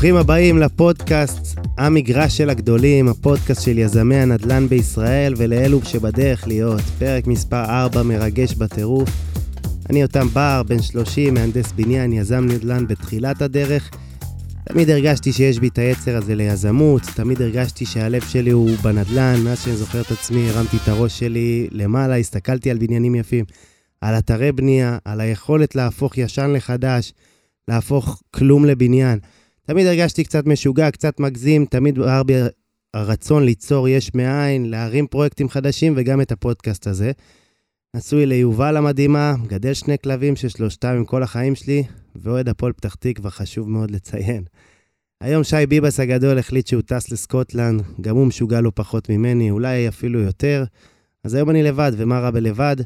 ברוכים הבאים לפודקאסט המגרש של הגדולים, הפודקאסט של יזמי הנדל"ן בישראל ולאלו שבדרך להיות. פרק מספר 4 מרגש בטירוף. אני יותם בר, בן 30, מהנדס בניין, יזם נדל"ן בתחילת הדרך. תמיד הרגשתי שיש בי את היצר הזה ליזמות, תמיד הרגשתי שהלב שלי הוא בנדל"ן, מאז שאני זוכר את עצמי, הרמתי את הראש שלי למעלה, הסתכלתי על בניינים יפים, על אתרי בנייה, על היכולת להפוך ישן לחדש, להפוך כלום לבניין. תמיד הרגשתי קצת משוגע, קצת מגזים, תמיד בער בי הרצון ליצור יש מאין, להרים פרויקטים חדשים וגם את הפודקאסט הזה. נשוי ליובל המדהימה, מגדל שני כלבים ששלושתם עם כל החיים שלי, ואוהד הפועל פתח תקווה, חשוב מאוד לציין. היום שי ביבס הגדול החליט שהוא טס לסקוטלנד, גם הוא משוגע לא פחות ממני, אולי אפילו יותר. אז היום אני לבד, ומה רע בלבד?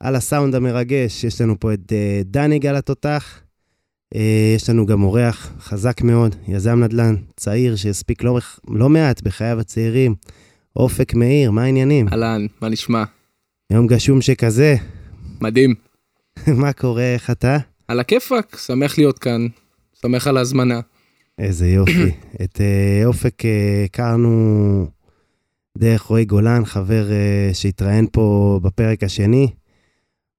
על הסאונד המרגש, יש לנו פה את uh, דני גל התותח. Uh, יש לנו גם אורח חזק מאוד, יזם נדל"ן, צעיר שהספיק לא, לא מעט בחייו הצעירים. אופק מאיר, מה העניינים? אהלן, מה נשמע? יום גשום שכזה. מדהים. מה קורה, איך אתה? על הכיפאק, שמח להיות כאן, שמח על ההזמנה. איזה יופי. את uh, אופק uh, הכרנו דרך רועי גולן, חבר uh, שהתראיין פה בפרק השני.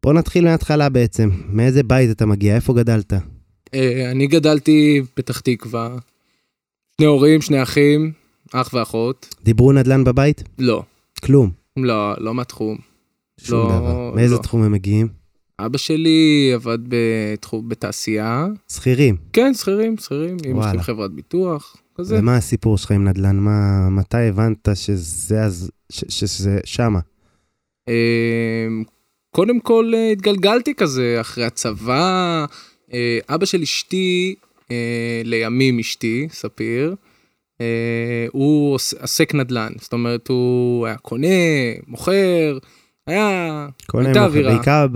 בוא נתחיל מההתחלה בעצם. מאיזה בית אתה מגיע? איפה גדלת? Uh, אני גדלתי פתח תקווה, שני הורים, שני אחים, אח ואחות. דיברו נדל"ן בבית? לא. כלום? לא, לא מהתחום. שום לא, דבר. מאיזה לא. תחום הם מגיעים? אבא שלי עבד בתחום, בתעשייה. שכירים. כן, שכירים, שכירים, אמא שלי. בחברת ביטוח, כזה. ומה הסיפור שלך עם נדל"ן? מה, מתי הבנת שזה, אז- ש, שזה שמה? אמ, קודם כל אה, התגלגלתי כזה אחרי הצבא. אה, אבא של אשתי, אה, לימים אשתי, ספיר, אה, הוא עסק נדל"ן. זאת אומרת, הוא היה קונה, מוכר, היה... הייתה היום, אווירה. בעיקר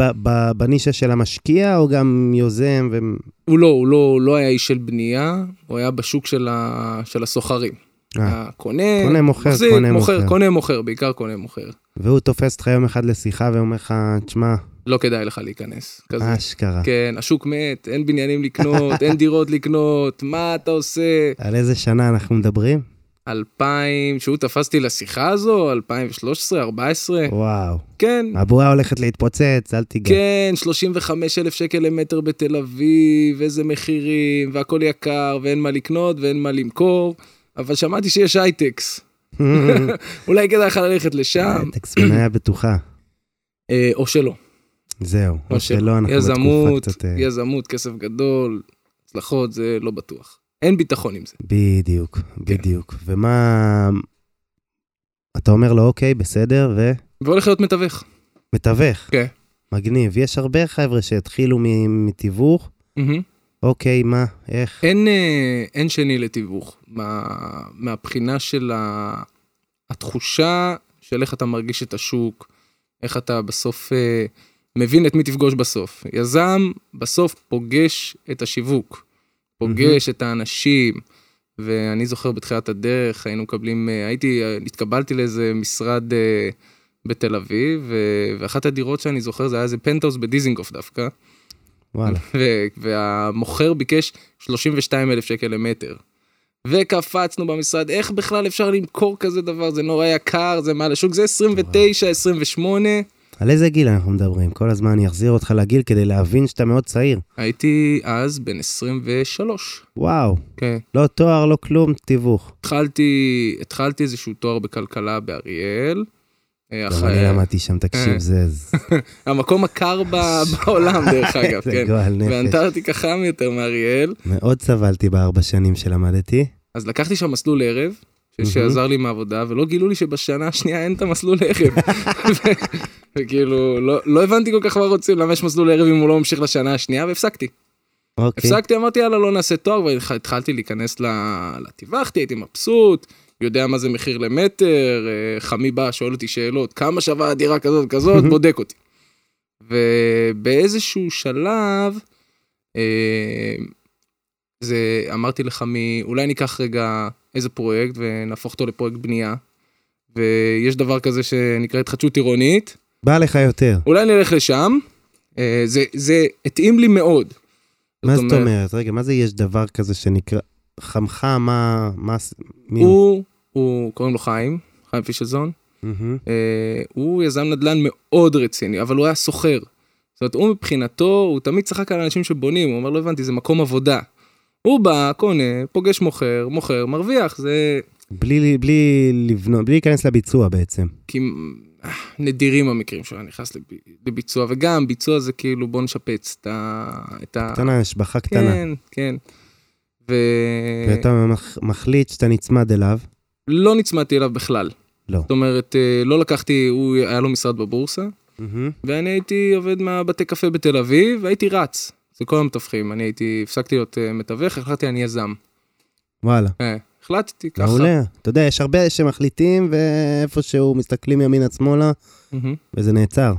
בנישה של המשקיע, או גם יוזם? ו... הוא לא, הוא לא, הוא לא היה איש של בנייה, הוא היה בשוק של, ה, של הסוחרים. אה, קונה, קונה, מוכר, מחזיק, קונה, מוכר, מוכר. קונה, מוכר, בעיקר קונה, מוכר. והוא תופס אותך יום אחד לשיחה ואומר לך, תשמע, לא כדאי לך להיכנס. כזה. אשכרה. כן, השוק מת, אין בניינים לקנות, אין דירות לקנות, מה אתה עושה? על איזה שנה אנחנו מדברים? 2000, שהוא תפסתי לשיחה הזו, 2013, 14, וואו. כן, הבועה הולכת להתפוצץ, אל תיגע. כן, 35 אלף שקל למטר בתל אביב, איזה מחירים, והכל יקר, ואין מה לקנות ואין מה למכור, אבל שמעתי שיש הייטקס, אולי כדאי לך ללכת לשם, טקס מניה בטוחה. אה, או שלא, זהו. או או שלא, אנחנו בתקופה יזמות, קצת... אה, יזמות, כסף גדול, הצלחות, זה לא בטוח. אין ביטחון עם זה. בדיוק, כן. בדיוק. ומה... אתה אומר לו, אוקיי, בסדר, והולך להיות מתווך. ומתווך. כן. מגניב. יש הרבה חבר'ה שהתחילו מתיווך. אוקיי, מה, איך? אין, אה, אין שני לתיווך. מה, מהבחינה של ה, התחושה של איך אתה מרגיש את השוק, איך אתה בסוף אה, מבין את מי תפגוש בסוף. יזם בסוף פוגש את השיווק, פוגש את האנשים, ואני זוכר בתחילת הדרך היינו מקבלים, אה, הייתי, אה, התקבלתי לאיזה משרד אה, בתל אביב, ו- ואחת הדירות שאני זוכר זה היה איזה פנטהאוס בדיזינגוף דווקא. וואלה. ו- והמוכר ביקש 32 אלף שקל למטר. וקפצנו במשרד, איך בכלל אפשר למכור כזה דבר? זה נורא יקר, זה מעל השוק, זה 29, 28. על איזה גיל אנחנו מדברים? כל הזמן אני אחזיר אותך לגיל כדי להבין שאתה מאוד צעיר. הייתי אז בן 23. וואו, כן. לא תואר, לא כלום, תיווך. התחלתי, התחלתי איזשהו תואר בכלכלה באריאל. אה, גם אני למדתי שם, תקשיב, אה. זה המקום הקר בעולם דרך אגב, כן. גועל נפש. ואנטארקטיקה חם יותר מאריאל. מאוד סבלתי בארבע שנים שלמדתי. אז לקחתי שם מסלול ערב. שעזר לי מהעבודה, ולא גילו לי שבשנה השנייה אין את המסלול ערב. ו- וכאילו, לא, לא הבנתי כל כך מה רוצים, למה יש מסלול ערב אם הוא לא ממשיך לשנה השנייה, והפסקתי. אוקיי. הפסקתי, אמרתי, יאללה, לא נעשה תואר, והתחלתי להיכנס ל- לטבחתי, הייתי מבסוט, יודע מה זה מחיר למטר, אה, חמי בא, שואל אותי שאלות, כמה שווה דירה כזאת כזאת, בודק אותי. ובאיזשהו שלב, אה, זה, אמרתי לחמי, אולי ניקח רגע איזה פרויקט ונהפוך אותו לפרויקט בנייה. ויש דבר כזה שנקרא התחדשות עירונית, בא לך יותר. אולי נלך לשם. אה, זה, זה התאים לי מאוד. מה זאת אומרת? רגע, מה זה יש דבר כזה שנקרא... חמך, מה... מה... מי הוא, הוא, קוראים לו חיים, חיים פישלזון. אה, הוא יזם נדל"ן מאוד רציני, אבל הוא היה סוחר. זאת אומרת, הוא מבחינתו, הוא תמיד צחק על אנשים שבונים, הוא אומר, לא הבנתי, זה מקום עבודה. הוא בא, קונה, פוגש מוכר, מוכר, מרוויח, זה בלי, בלי לבנות, בלי להיכנס לביצוע בעצם. כי אה, נדירים המקרים היה נכנס לב- לביצוע, וגם ביצוע זה כאילו בוא נשפץ את ה... את ה... קטנה, השבחה קטנה. כן, כן. ו... ואתה מח- מחליט שאתה נצמד אליו. לא נצמדתי אליו בכלל. לא. זאת אומרת, אה, לא לקחתי, הוא היה לו משרד בבורסה, מהמם. ואני הייתי עובד מהבתי קפה בתל אביב, והייתי רץ. זה כל המתווכים, אני הייתי, הפסקתי להיות אה, מתווך, החלטתי אני יזם. וואלה. אה, החלטתי ככה. מעולה. אתה יודע, יש הרבה שמחליטים, ואיפשהו מסתכלים ימינה-שמאלה, מהמם. וזה נעצר.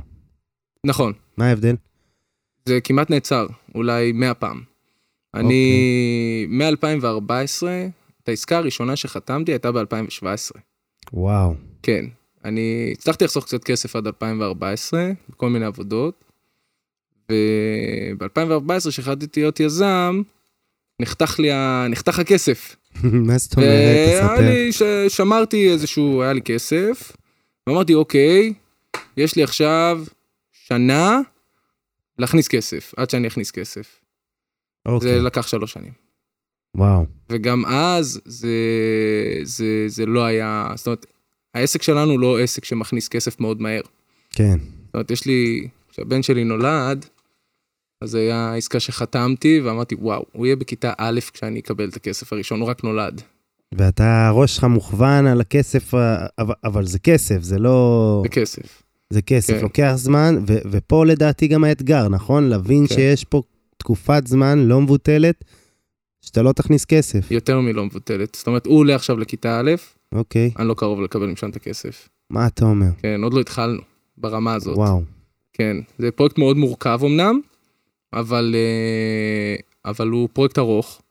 נכון, מה ההבדל? זה כמעט נעצר, אולי 100 פעם. אני, מ-2014, את העסקה הראשונה שחתמתי הייתה ב-2017. וואו. כן, אני הצלחתי לחסוך קצת כסף עד 2014, בכל מיני עבודות. וב-2014, כשהחלטתי להיות יזם, נחתך לי, ה... נחתך הכסף. מה זאת אומרת? תספר. לי. שמרתי איזשהו, היה לי כסף, ואמרתי, אוקיי, יש לי עכשיו שנה להכניס כסף, עד שאני אכניס כסף. זה אוקיי. לקח שלוש שנים. וואו. וגם אז זה, זה, זה לא היה, זאת אומרת, העסק שלנו לא עסק שמכניס כסף מאוד מהר. כן. זאת אומרת, יש לי, כשהבן שלי נולד, אז היה עסקה שחתמתי, ואמרתי, וואו, הוא יהיה בכיתה א' כשאני אקבל את הכסף הראשון, הוא רק נולד. ואתה, הראש שלך מוכוון על הכסף, ה- אבל, אבל זה כסף, זה לא... זה כסף. זה כסף, כן. לוקח זמן, ו- ופה לדעתי גם האתגר, נכון? להבין כן. שיש פה תקופת זמן לא מבוטלת, שאתה לא תכניס כסף. יותר מלא מבוטלת. זאת אומרת, הוא עולה עכשיו לכיתה א', אוקיי, אני לא קרוב לקבל משם את הכסף. מה אתה אומר? כן, עוד לא התחלנו ברמה הזאת. וואו. כן, זה פרויקט מאוד מורכב אמנם, אבל, אה, אבל הוא פרויקט ארוך,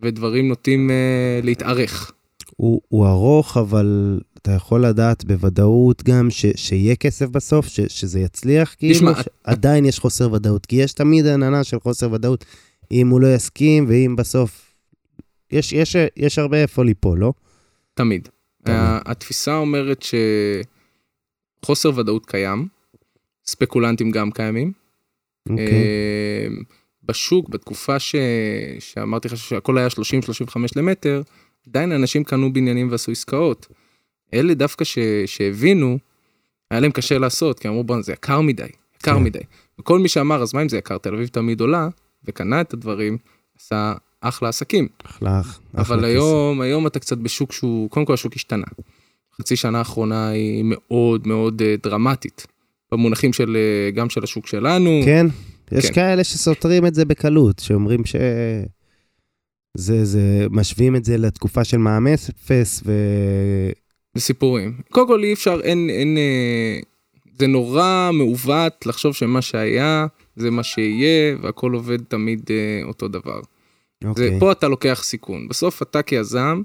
ודברים נוטים אה, להתארך. הוא, הוא ארוך, אבל אתה יכול לדעת בוודאות גם ש, שיהיה כסף בסוף, ש, שזה יצליח, כאילו ש- עדיין יש חוסר ודאות, כי יש תמיד עננה של חוסר ודאות, אם הוא לא יסכים, ואם בסוף... יש, יש, יש הרבה איפה ליפול, לא? תמיד. תמיד. התפיסה אומרת שחוסר ודאות קיים, ספקולנטים גם קיימים. אוקיי. אה, בשוק, בתקופה ש... שאמרתי לך שהכל היה 30-35 למטר, עדיין אנשים קנו בניינים ועשו עסקאות. אלה דווקא ש... שהבינו, היה להם קשה לעשות, כי אמרו בואנה זה יקר מדי, יקר כן. מדי. וכל מי שאמר אז מה אם זה יקר, תל אביב תמיד עולה, וקנה את הדברים, עשה אחלה עסקים. אחלה, אחלה אבל כסף. היום, היום אתה קצת בשוק שהוא, קודם כל השוק השתנה. חצי שנה האחרונה היא מאוד מאוד אה, דרמטית. במונחים של, אה, גם של השוק שלנו. כן, יש כן. כאלה שסותרים את זה בקלות, שאומרים ש... זה, זה, משווים את זה לתקופה של מע"מ אפס, ו... זה סיפורים. קודם כל אי אפשר, אין, אין, אה, זה נורא מעוות לחשוב שמה שהיה זה מה שיהיה והכל עובד תמיד אה, אותו דבר. זה, אוקיי, פה אתה לוקח סיכון. בסוף אתה כיזם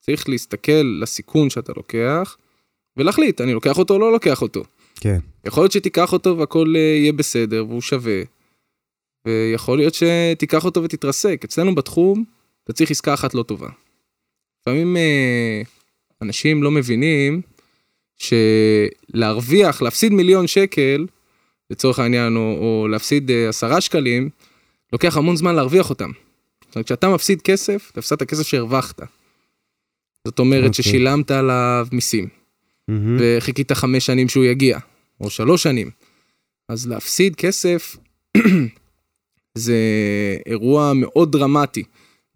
צריך להסתכל לסיכון שאתה לוקח ולהחליט, אני לוקח אותו או לא לוקח אותו. כן, יכול להיות שתיקח אותו והכל אה, יהיה בסדר והוא שווה. ויכול להיות שתיקח אותו ותתרסק. אצלנו בתחום אתה צריך עסקה אחת לא טובה. לפעמים אה, אנשים לא מבינים שלהרוויח, להפסיד מיליון שקל, לצורך העניין, או, או להפסיד אה, עשרה שקלים, לוקח המון זמן להרוויח אותם. זאת אומרת, כשאתה מפסיד כסף, אתה הפסדת כסף שהרווחת. זאת אומרת אוקיי. ששילמת עליו מיסים. מהמם. וחיכית חמש שנים שהוא יגיע, או שלוש שנים. אז להפסיד כסף זה אירוע מאוד דרמטי,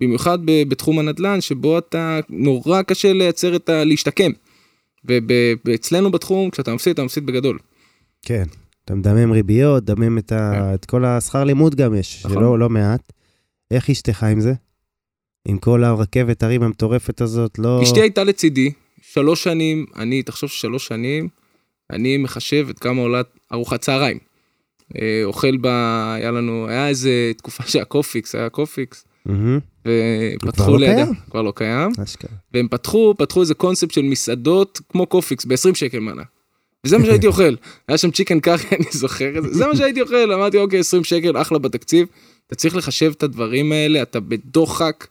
במיוחד בתחום הנדל"ן, שבו אתה, נורא קשה לייצר את ה... להשתקם. ואצלנו בתחום, כשאתה מפסיד, אתה מפסיד בגדול. כן. אתה מדמם ריביות, דמם את, ה... את כל השכר לימוד גם יש, נכון. שלא לא מעט. איך אשתך עם זה? עם כל הרכבת הרים המטורפת הזאת, לא... אשתי הייתה לצידי, שלוש שנים, אני, תחשוב ששלוש שנים, אני מחשב את כמה עולה ארוחת צהריים. אה, אוכל בה, היה לנו, היה איזה תקופה שהיה קופיקס, היה קופיקס, ופתחו לא לידה? כבר לא קיים. והם פתחו, פתחו איזה קונספט של מסעדות כמו קופיקס ב-20 שקל מנה. וזה מה שהייתי אוכל, היה שם chicken curry, אני זוכר את זה, זה מה שהייתי אוכל, אמרתי אוקיי 20 שקל, אחלה בתקציב, אתה צריך לחשב את הדברים האלה, אתה בדוחק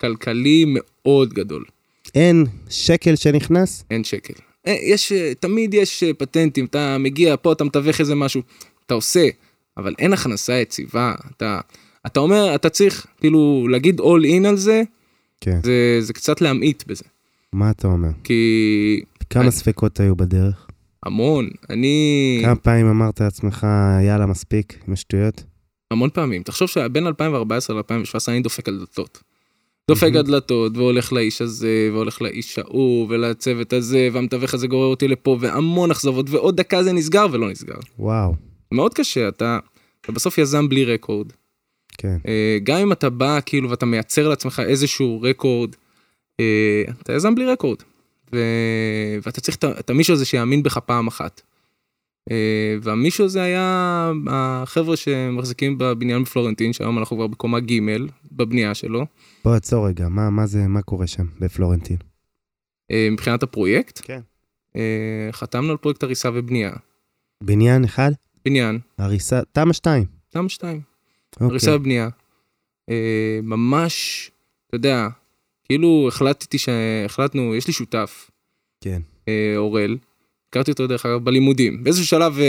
כלכלי מאוד גדול. אין שקל שנכנס? אין שקל. אה, יש, אה, תמיד יש אה, פטנטים, אתה מגיע פה, אתה מתווך איזה משהו, אתה עושה, אבל אין הכנסה יציבה, אתה, אתה אומר, אתה צריך כאילו להגיד all in על זה, כן. זה, זה קצת להמעיט בזה. מה אתה אומר? כי כמה אני- ספקות היו בדרך? המון, אני... כמה פעמים אמרת לעצמך, יאללה, מספיק, עם השטויות? המון פעמים. תחשוב שבין 2014 ל-2017 אני דופק על דלתות. דופק מהמם. על דלתות, והולך לאיש הזה, והולך לאיש ההוא, ולצוות הזה, והמתווך הזה גורר אותי לפה, והמון אכזבות, ועוד דקה זה נסגר ולא נסגר. וואו, מאוד קשה, אתה, אתה בסוף יזם בלי רקורד. כן. אה, גם אם אתה בא כאילו ואתה מייצר לעצמך איזשהו רקורד, אה, אתה יזם בלי רקורד. ו... ואתה צריך את המישהו הזה שיאמין בך פעם אחת. אה, והמישהו הזה היה החבר'ה שמחזיקים בבניין בפלורנטין, שהיום אנחנו כבר בקומה ג' בבנייה שלו. בוא עצור רגע, מה, מה זה, מה קורה שם בפלורנטין? אה, מבחינת הפרויקט, כן. אה, חתמנו על פרויקט הריסה ובנייה. בניין אחד? בניין, הריסה, תמ"א 2. למה שתיים? אוקיי. הריסה ובנייה. ממש, אתה יודע, כאילו החלטתי שהחלטנו, יש לי שותף, כן. אורל, הכרתי אותו דרך אגב בלימודים, באיזשהו שלב, אה,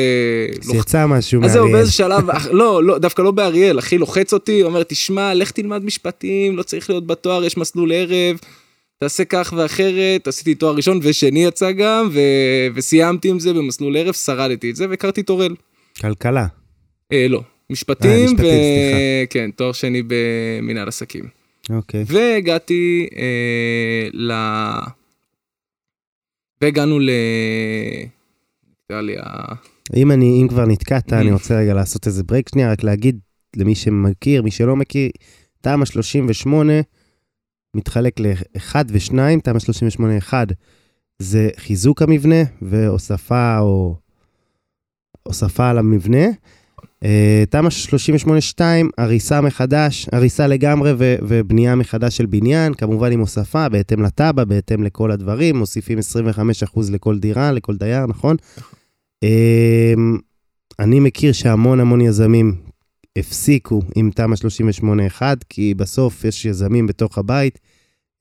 אז לוח- יצא משהו אז זהו. באיזה שלב, לא, לא, דווקא לא באריאל, אחי לוחץ אותי, אומר, תשמע, לך תלמד משפטים, לא צריך להיות בתואר, יש מסלול ערב, תעשה כך ואחרת, עשיתי תואר ראשון ושני יצא גם, ו... וסיימתי עם זה במסלול ערב, שרדתי את זה, והכרתי את אורל. כלכלה. אה, לא, משפטים, אה, ו... כן, תואר שני במנהל עסקים. אוקיי. והגעתי אה, ל... והגענו ל... נקרא לי ה... אם אני, אם כבר נתקעת, אני Mm. רוצה רגע לעשות איזה ברייק שנייה, רק להגיד למי שמכיר, מי שלא מכיר, תמ"א 38 מתחלק ל-1 ו-2, תמ"א 38 1 זה חיזוק המבנה והוספה או הוספה על המבנה. אה, תמ"א 38 2, הריסה מחדש, הריסה לגמרי ו- ובנייה מחדש של בניין, כמובן עם הוספה, בהתאם לתב"ע, בהתאם לכל הדברים, מוסיפים 25% לכל דירה, לכל דייר, נכון? אמ, אני מכיר שהמון המון יזמים הפסיקו עם תמ"א 38-1, כי בסוף יש יזמים בתוך הבית,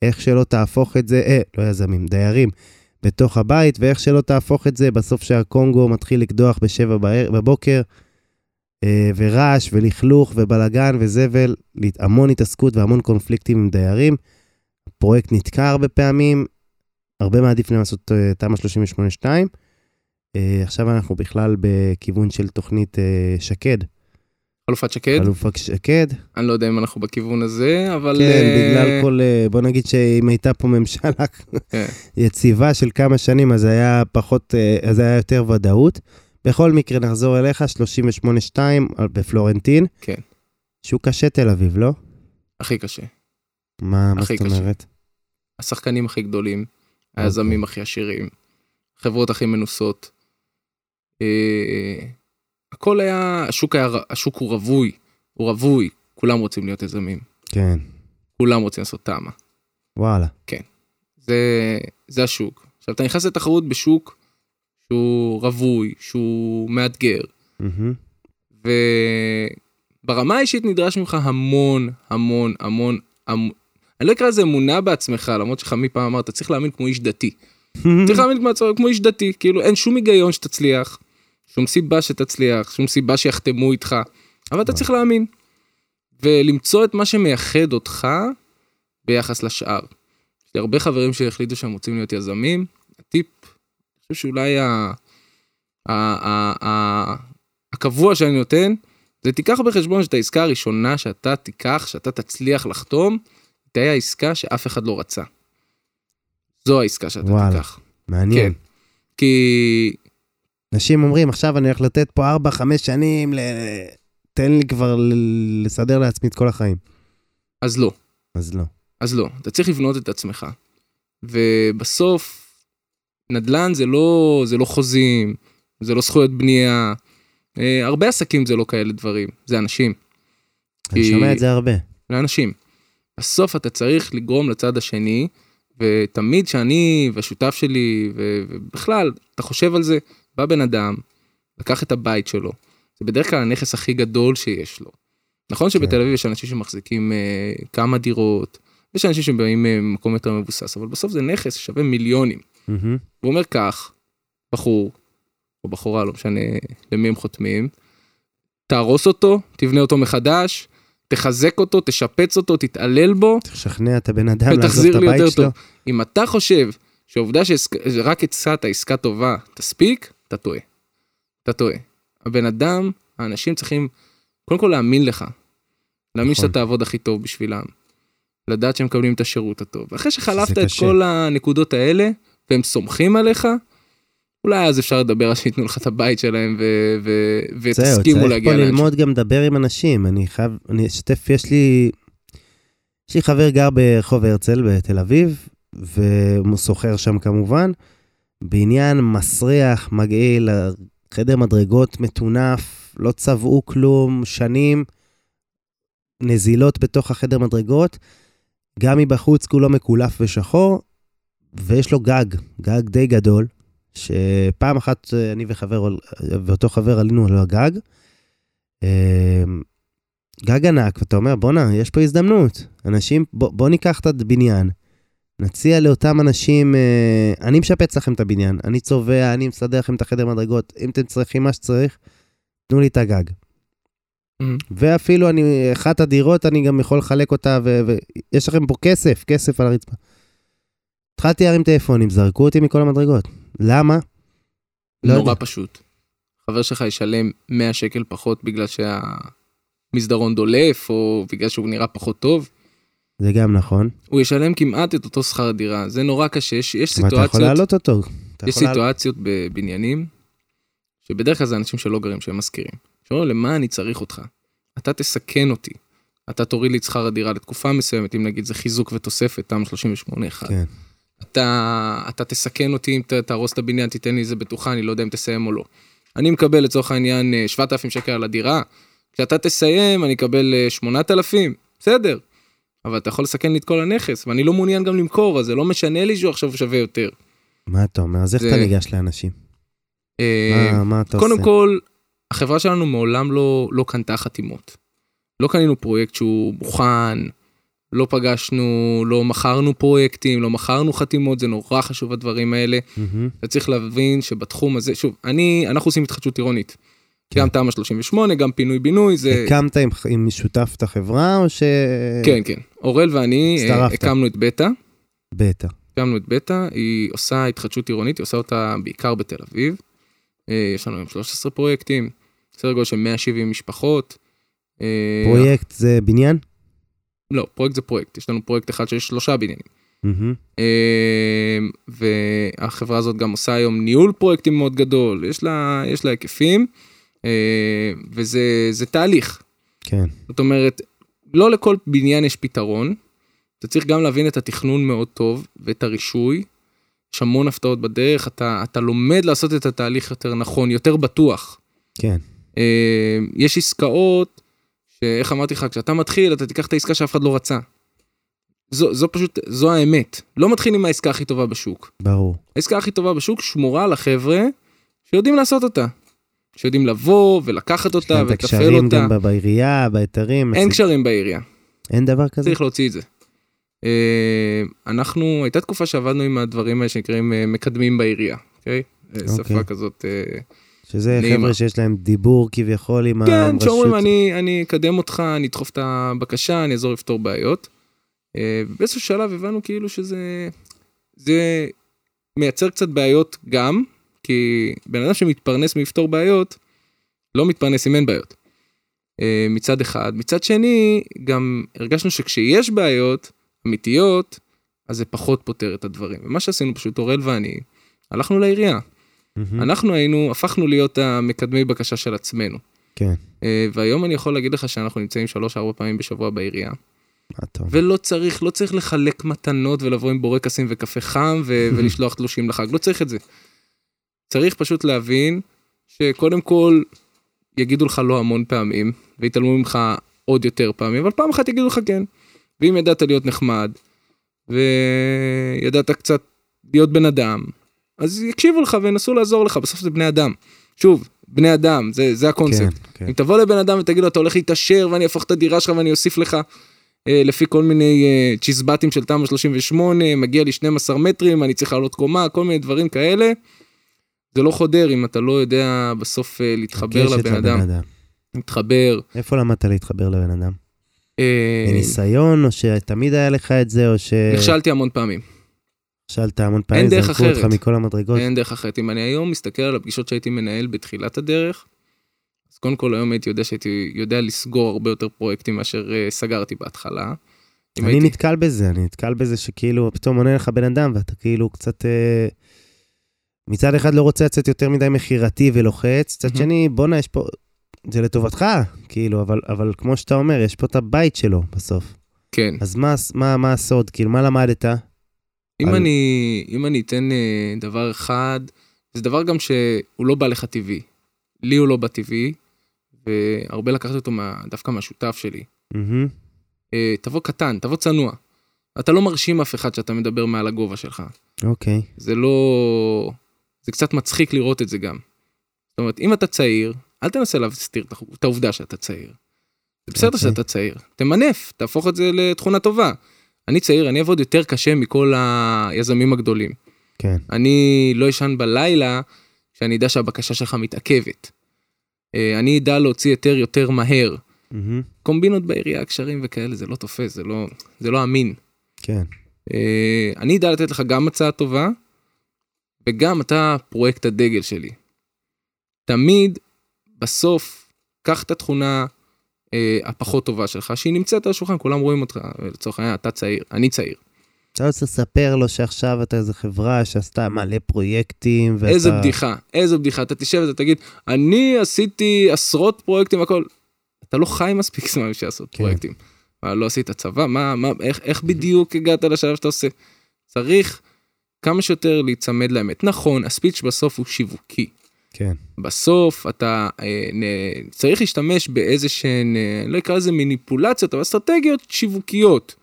איך שלא תהפוך את זה, אה, לא יזמים, דיירים, בתוך הבית, ואיך שלא תהפוך את זה, בסוף שהקונגו מתחיל לקדוח בשבע בבוקר, אה, ורעש ולכלוך ובלגן וזבל, המון התעסקות והמון קונפליקטים עם דיירים. הפרויקט נתקע הרבה פעמים, הרבה מעדיף לעשות אה, תמ"א 38-2. אה, עכשיו אנחנו בכלל בכיוון של תוכנית אה, שקד, חלופת שקד, חלופה שקד. אני לא יודע אם אנחנו בכיוון הזה, אבל... כן, אה, בגלל כל, אה, בוא נגיד שאם הייתה פה ממשלה כן. יציבה של כמה שנים, אז היה פחות, אה, אז היה יותר ודאות. בכל מקרה, נחזור אליך, 38-2 על- בפלורנטין. כן. שוק קשה תל אביב, לא? הכי קשה. מה, מה הכי זאת קשה. אומרת? השחקנים הכי גדולים, היזמים הכי עשירים, החברות הכי מנוסות. אה, הכל היה, השוק היה, השוק הוא רווי, הוא רווי, כולם רוצים להיות יזמים, כן, כולם רוצים לעשות תמ"א. וואלה. זה, זה השוק. עכשיו אתה נכנס לתחרות בשוק שהוא רווי, שהוא מאתגר, מהמם. וברמה האישית נדרש ממך המון, המון, המון, המון, אני לא אקרא לזה אמונה בעצמך, למרות שחמי פעם אמר, אתה צריך להאמין כמו איש דתי. צריך להאמין כמו, כמו איש דתי, כאילו אין שום היגיון שתצליח, שום סיבה שתצליח, שום סיבה שיחתמו איתך, אבל אתה צריך להאמין. ולמצוא את מה שמייחד אותך ביחס לשאר. יש לי הרבה חברים שהחליטו שהם רוצים להיות יזמים, הטיפ, חושב שאולי ה... ה... ה... ה... הקבוע שאני נותן, זה תיקח בחשבון שאת העסקה הראשונה שאתה תיקח, שאתה תצליח לחתום, תהיה העסקה שאף אחד לא רצה. זו העסקה שאתה וואלה. תיקח. מעניין. כן. כי אנשים אומרים, עכשיו אני הולך לתת פה 4-5 שנים, ל... תן לי כבר לסדר לעצמי את כל החיים. אז לא, אז לא. אז לא, אתה צריך לבנות את עצמך. ובסוף, נדל"ן זה לא, זה לא חוזים, זה לא זכויות בנייה. אה, הרבה עסקים זה לא כאלה דברים, זה אנשים. אני כי- שומע את זה הרבה. לאנשים. בסוף אתה צריך לגרום לצד השני, ותמיד שאני והשותף שלי, ו- ובכלל, אתה חושב על זה, בא בן אדם, לקח את הבית שלו, זה בדרך כלל הנכס הכי גדול שיש לו. נכון שבתל אביב יש אנשים שמחזיקים אה, כמה דירות, יש אנשים שבאים ממקום יותר מבוסס, אבל בסוף זה נכס ששווה מיליונים. מהמם. הוא אומר כך, בחור, או בחורה, לא משנה למי הם חותמים, תהרוס אותו, תבנה אותו מחדש, תחזק אותו, תשפץ אותו, תתעלל בו, תשכנע את הבן אדם לעזוב את הבית שלו. טוב. אם אתה חושב שהעובדה שרק הצעת עסקה טובה תספיק, אתה טועה. אתה טועה. הבן אדם, האנשים צריכים קודם כל להאמין לך. להאמין נכון. שאתה תעבוד הכי טוב בשבילם. לדעת שהם מקבלים את השירות הטוב. אחרי שחלפת את קשה. כל הנקודות האלה, והם סומכים עליך, אולי אז אפשר לדבר על שייתנו לך את הבית שלהם ו- ו- זהו, ותסכימו צריך להגיע פה ללמוד גם לדבר עם אנשים. אני חייב, אני אשתף, יש לי, יש לי חבר גר ברחוב הרצל בתל אביב, והוא סוחר שם כמובן, בעניין מסריח, מגעיל, חדר מדרגות מטונף, לא צבעו כלום, שנים, נזילות בתוך החדר מדרגות, גם מבחוץ כולו מקולף ושחור, ויש לו גג, גג די גדול, שפעם אחת אה, אני וחבר, ואותו חבר עלינו על הגג. אה, גג ענק, ואתה אומר, בואנה, יש פה הזדמנות. אנשים, בוא, בוא ניקח את הבניין, נציע לאותם אנשים, אה, אני משפץ לכם את הבניין, אני צובע, אני מסדר לכם את החדר מדרגות, אם אתם צריכים מה שצריך, תנו לי את הגג. Mhm. ואפילו אני, אחת הדירות, אני גם יכול לחלק אותה, ויש לכם פה כסף, כסף על הרצפה. התחלתי להרים טלפונים, זרקו אותי מכל המדרגות. למה? לא נורא יודע. פשוט. חבר שלך ישלם 100 שקל פחות בגלל שהמסדרון דולף, או בגלל שהוא נראה פחות טוב, זה גם נכון. הוא ישלם כמעט את אותו שכר דירה. זה נורא קשה, יש, יש אבל אתה יכול סיטואציות, להעלות אותו. יש סיטואציות בבניינים, שבדרך כלל זה אנשים שלא גרים, שהם משכירים. שאומרים, למה אני צריך אותך? אתה תסכן אותי. אתה תוריד לי את שכר הדירה לתקופה מסוימת, אם נגיד זה חיזוק ותוספת, תמ"א 38-1. כן. אתה, אתה תסכן אותי אם ת- תהרוס את הבניין, תיתן לי איזה בטוחה, אני לא יודע אם תסיים או לא. אני מקבל לצורך העניין אה, 7,000 שקל על הדירה, כשאתה תסיים אני אקבל אה, 8,000, בסדר. אבל אתה יכול לסכן לי את כל הנכס, ואני לא מעוניין גם למכור, אז זה לא משנה לי שהוא עכשיו שווה יותר. מה אתה אומר? אז איך זה- אתה ניגש לאנשים? אה, מה- מה אתה קודם עושה? כל, החברה שלנו מעולם לא, לא קנתה חתימות. לא קנינו פרויקט שהוא מוכן, לא פגשנו, לא מכרנו פרויקטים, לא מכרנו חתימות, זה נורא חשוב הדברים האלה. מהמם. אתה צריך להבין שבתחום הזה, שוב, אני, אנחנו עושים התחדשות עירונית. גם תמ"א 38, גם פינוי-בינוי, זה... הקמת עם- עם שותף את החברה או ש... כן, כן. אורל ואני אה, הצטרפת. הקמנו את בטא. בטא. הקמנו את בטא, היא עושה התחדשות עירונית, היא עושה אותה בעיקר בתל אביב. אה, יש לנו היום 13 פרויקטים, סדר גודל של 170 משפחות. אה, פרויקט זה בניין? לא, פרויקט זה פרויקט, יש לנו פרויקט אחד שיש שלושה בניינים. אה, והחברה הזאת גם עושה היום ניהול פרויקטים מאוד גדול, יש לה, יש לה היקפים, אה, וזה זה תהליך. כן. זאת אומרת, לא לכל בניין יש פתרון, אתה צריך גם להבין את התכנון מאוד טוב ואת הרישוי. יש המון הפתעות בדרך, אתה, אתה לומד לעשות את התהליך יותר נכון, יותר בטוח. כן. אה, יש עסקאות, שאיך אמרתי לך, כשאתה מתחיל, אתה תיקח את העסקה שאף אחד לא רצה. זו, זו פשוט, זו האמת. לא מתחיל עם העסקה הכי טובה בשוק. ברור. העסקה הכי טובה בשוק שמורה לחבר'ה שיודעים לעשות אותה. שיודעים לבוא ולקחת אותה יש להם את ולתפעל הקשרים אותה. גם בעירייה, בהיתרים. אין קשרים בעירייה. אין דבר כזה? צריך להוציא את זה. אה, אנחנו, הייתה תקופה שעבדנו עם הדברים האלה שנקראים אה, מקדמים בעירייה, אוקיי? אה, שפה אוקיי. כזאת, שזה נעימה. חבר'ה שיש להם דיבור כביכול עם כן, הרשות. שאומרים אני, אני אקדם אותך, אני אדחוף את הבקשה, אני אעזור לפתור בעיות. אה, באיזשהו שלב הבנו כאילו שזה, זה מייצר קצת בעיות גם, כי בן אדם שמתפרנס מלפתור בעיות, לא מתפרנס אם אין בעיות. אה, מצד אחד. מצד שני, גם הרגשנו שכשיש בעיות אמיתיות, אז זה פחות פותר את הדברים. ומה שעשינו פשוט, אורל ואני, הלכנו לעירייה. מהמם. אנחנו היינו, הפכנו להיות המקדמי בקשה של עצמנו. כן. אה, והיום אני יכול להגיד לך שאנחנו נמצאים שלוש-ארבע פעמים בשבוע בעירייה. אומר? ולא צריך, לא צריך לחלק מתנות ולבוא עם בורקסים וקפה חם ו- ולשלוח תלושים לחג, לא צריך את זה. צריך פשוט להבין שקודם כל יגידו לך לא המון פעמים, ויתעלמו ממך עוד יותר פעמים, אבל פעם אחת יגידו לך כן. ואם ידעת להיות נחמד, וידעת קצת להיות בן אדם, אז יקשיבו לך וינסו לעזור לך, בסוף זה בני אדם. שוב, בני אדם, זה, זה הקונספט. כן, כן. אם תבוא לבן אדם ותגיד לו אתה הולך להתעשר ואני אהפוך את הדירה שלך ואני אוסיף לך אה, לפי כל מיני אה, צ'יזבטים של תמ"א 38, מגיע לי 12 מטרים, אני צריך לעלות קומה, כל מיני דברים כאלה. זה לא חודר אם אתה לא יודע בסוף אה, להתחבר לבן אדם. להתחבר. איפה למדת להתחבר לבן אדם? אה, מניסיון, או שתמיד היה לך את זה, או ש... נכשלתי המון פעמים. נכשלת המון פעמים, זרקו אותך. מכל המדרגות. אין דרך אחרת. אם אני היום מסתכל על הפגישות שהייתי מנהל בתחילת הדרך, אז קודם כל היום הייתי יודע שהייתי יודע לסגור הרבה יותר פרויקטים מאשר אה, סגרתי בהתחלה. אני הייתי- נתקל בזה, אני נתקל בזה שכאילו פתאום עונה לך בן אדם ואתה כאילו קצת... אה, מצד אחד לא רוצה לצאת יותר מדי מכירתי ולוחץ, מצד מהמם. שני, בואנה, יש פה... זה לטובתך, כאילו, אבל, אבל כמו שאתה אומר, יש פה את הבית שלו בסוף. כן. אז מה, מה, מה הסוד? כאילו, מה למדת? אם על- אני, אם אני אתן אה, דבר אחד, זה דבר גם שהוא לא בא לך טבעי. לי הוא לא בא טבעי, והרבה לקחתי אותו מה, דווקא מהשותף שלי. מהמם, אה, תבוא קטן, תבוא צנוע. אתה לא מרשים אף אחד שאתה מדבר מעל הגובה שלך. אוקיי, זה לא... זה קצת מצחיק לראות את זה גם. זאת אומרת, אם אתה צעיר, אל תנסה להסתיר את העובדה שאתה צעיר. זה בסדר אוקיי. שאתה צעיר, תמנף, תהפוך את זה לתכונה טובה. אני צעיר, אני אעבוד יותר קשה מכל היזמים הגדולים. כן, אני לא אשן בלילה כשאני אדע שהבקשה שלך מתעכבת. אה, אני אדע להוציא היתר יותר מהר. מהמם, קומבינות בעירייה, קשרים וכאלה, זה לא תופס, זה לא, זה לא אמין. כן, אה, אני אדע לתת לך גם הצעה טובה, וגם אתה פרויקט הדגל שלי. תמיד, בסוף, קח את התכונה הפחות טובה שלך, שהיא נמצאת על השולחן, כולם רואים אותך, לצורך העניין, אתה צעיר, אני צעיר. אתה רוצה לספר לו שעכשיו אתה איזה חברה שעשתה מלא פרויקטים, ואתה... איזה בדיחה, איזה בדיחה, אתה תשב ואתה תגיד, אני עשיתי עשרות פרויקטים והכל. אתה לא חי מספיק זמן בשביל לעשות כן. פרויקטים. מה, לא עשית צבא? מה, מה, איך, איך בדיוק הגעת לשלב שאתה עושה? צריך כמה שיותר להיצמד לאמת. נכון, הספיץ' בסוף הוא שיווקי. כן, בסוף אתה אה, נ, צריך להשתמש באיזה שהן, אה, לא אקרא לזה מניפולציות, אבל אסטרטגיות שיווקיות.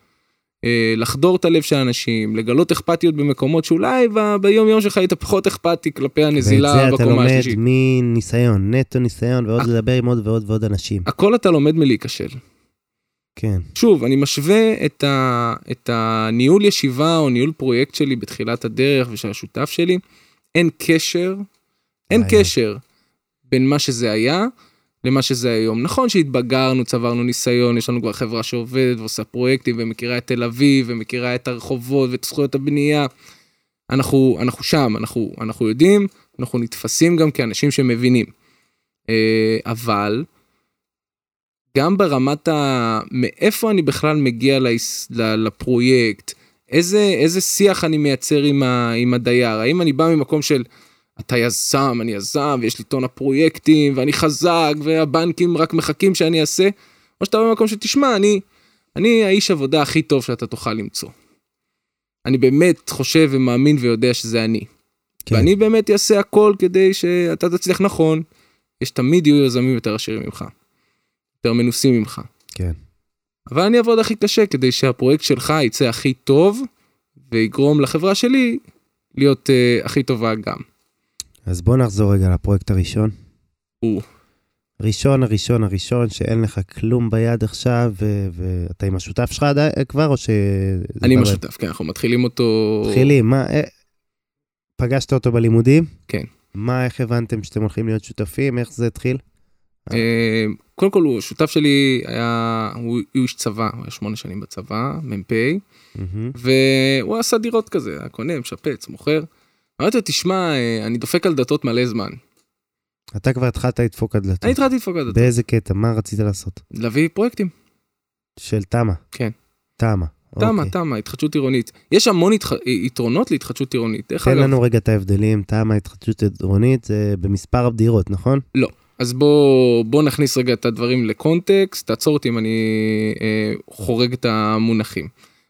אה, לחדור את הלב של האנשים, לגלות אכפתיות במקומות שאולי ב, ביום יום שלך היית פחות אכפתי כלפי ואת הנזילה זה אתה בקומה לומד השלישית. מניסיון, נטו ניסיון, ועוד. לדבר עם עוד ועוד ועוד אנשים. הכל אתה לומד מלהיכשל. כן, שוב, אני משווה את, ה, את הניהול ישיבה או ניהול פרויקט שלי בתחילת הדרך ושל השותף שלי, אין קשר, אין. קשר בין מה שזה היה למה שזה היום. נכון שהתבגרנו, צברנו ניסיון, יש לנו כבר חברה שעובדת ועושה פרויקטים ומכירה את תל אביב ומכירה את הרחובות ואת זכויות הבנייה. אנחנו, אנחנו שם, אנחנו, אנחנו יודעים, אנחנו נתפסים גם כאנשים שמבינים. אה, אבל גם ברמת ה... מאיפה אני בכלל מגיע להיס... לפרויקט, איזה, איזה שיח אני מייצר עם, ה... עם הדייר, האם אני בא ממקום של אתה יזם, אני יזם, ויש לי טון הפרויקטים, ואני חזק, והבנקים רק מחכים שאני אעשה, או שאתה במקום שתשמע, אני, אני האיש עבודה הכי טוב שאתה תוכל למצוא. אני באמת חושב ומאמין ויודע שזה אני. כן. ואני באמת אעשה הכל כדי שאתה תצליח נכון. יש תמיד יהיו יזמים יותר עשירים ממך. יותר מנוסים ממך. כן. אבל אני אעבוד הכי קשה כדי שהפרויקט שלך יצא הכי טוב, ויגרום לחברה שלי להיות uh, הכי טובה גם. אז בוא נחזור רגע לפרויקט הראשון. או. ראשון, הראשון, הראשון, שאין לך כלום ביד עכשיו, ואתה עם השותף שלך עדיין כבר, או ש... אני עם השותף, כן, אנחנו מתחילים אותו... מתחילים, מה... אה, פגשת אותו בלימודים? כן. מה, איך הבנתם שאתם הולכים להיות שותפים? איך זה התחיל? אה, קודם כל, הוא שותף שלי היה, הוא הוא איש צבא, הוא היה שמונה שנים בצבא, מ"פ. והוא עשה דירות כזה, היה קונה, משפץ, מוכר. אמרתי לו, תשמע, אה, אני דופק על דלתות מלא זמן. אתה כבר התחלת לדפוק על דלתות. אני התחלתי לדפוק על דלתות, באיזה קטע? מה רצית לעשות? להביא פרויקטים. של תמה. כן. תמה. תמה, אוקיי. תמה, התחדשות עירונית. יש המון התח... יתרונות להתחדשות עירונית. תן אגב, לנו רגע את ההבדלים. תמה, התחדשות עירונית, זה במספר הדירות, נכון? אז בוא, בוא נכניס רגע את הדברים לקונטקסט, תעצור אותי אם אני אה, חורג את המונחים.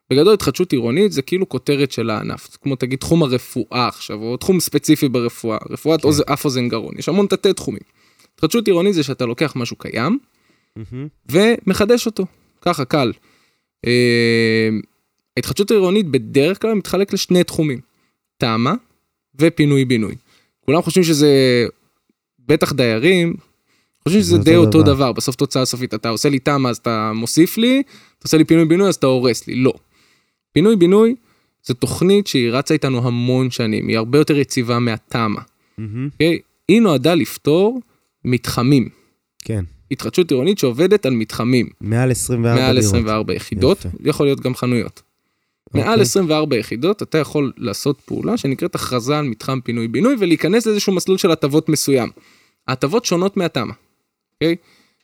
בגדול התחדשות עירונית זה כאילו כותרת של הענף, כמו תגיד תחום הרפואה עכשיו, או תחום ספציפי ברפואה, רפואת כן. אף אוזן גרון, יש המון תתי תחומים. התחדשות עירונית זה שאתה לוקח משהו קיים ומחדש אותו, ככה קל. אה, ההתחדשות העירונית בדרך כלל מתחלק לשני תחומים, תמ"א ופינוי בינוי. כולם חושבים שזה, בטח דיירים, חושבים שזה זה די אותו דבר. דבר, בסוף תוצאה סופית, אתה עושה לי תמ"א אז אתה מוסיף לי, אתה עושה לי פינוי בינוי אז אתה הורס לי, לא. פינוי בינוי זו תוכנית שהיא רצה איתנו המון שנים, היא הרבה יותר יציבה מהתמ"א, מהמם. אוקיי? היא נועדה לפתור מתחמים, כן. התחדשות עירונית שעובדת על מתחמים, מעל 24 מעל דירות. 24 יחידות, יפה. יכול להיות גם חנויות. מעל אוקיי. 24 יחידות אתה יכול לעשות פעולה שנקראת הכרזה על מתחם פינוי בינוי ולהיכנס לאיזשהו מסלול של הטבות מסוים. ההטבות שונות מהתמ"א, אוקיי?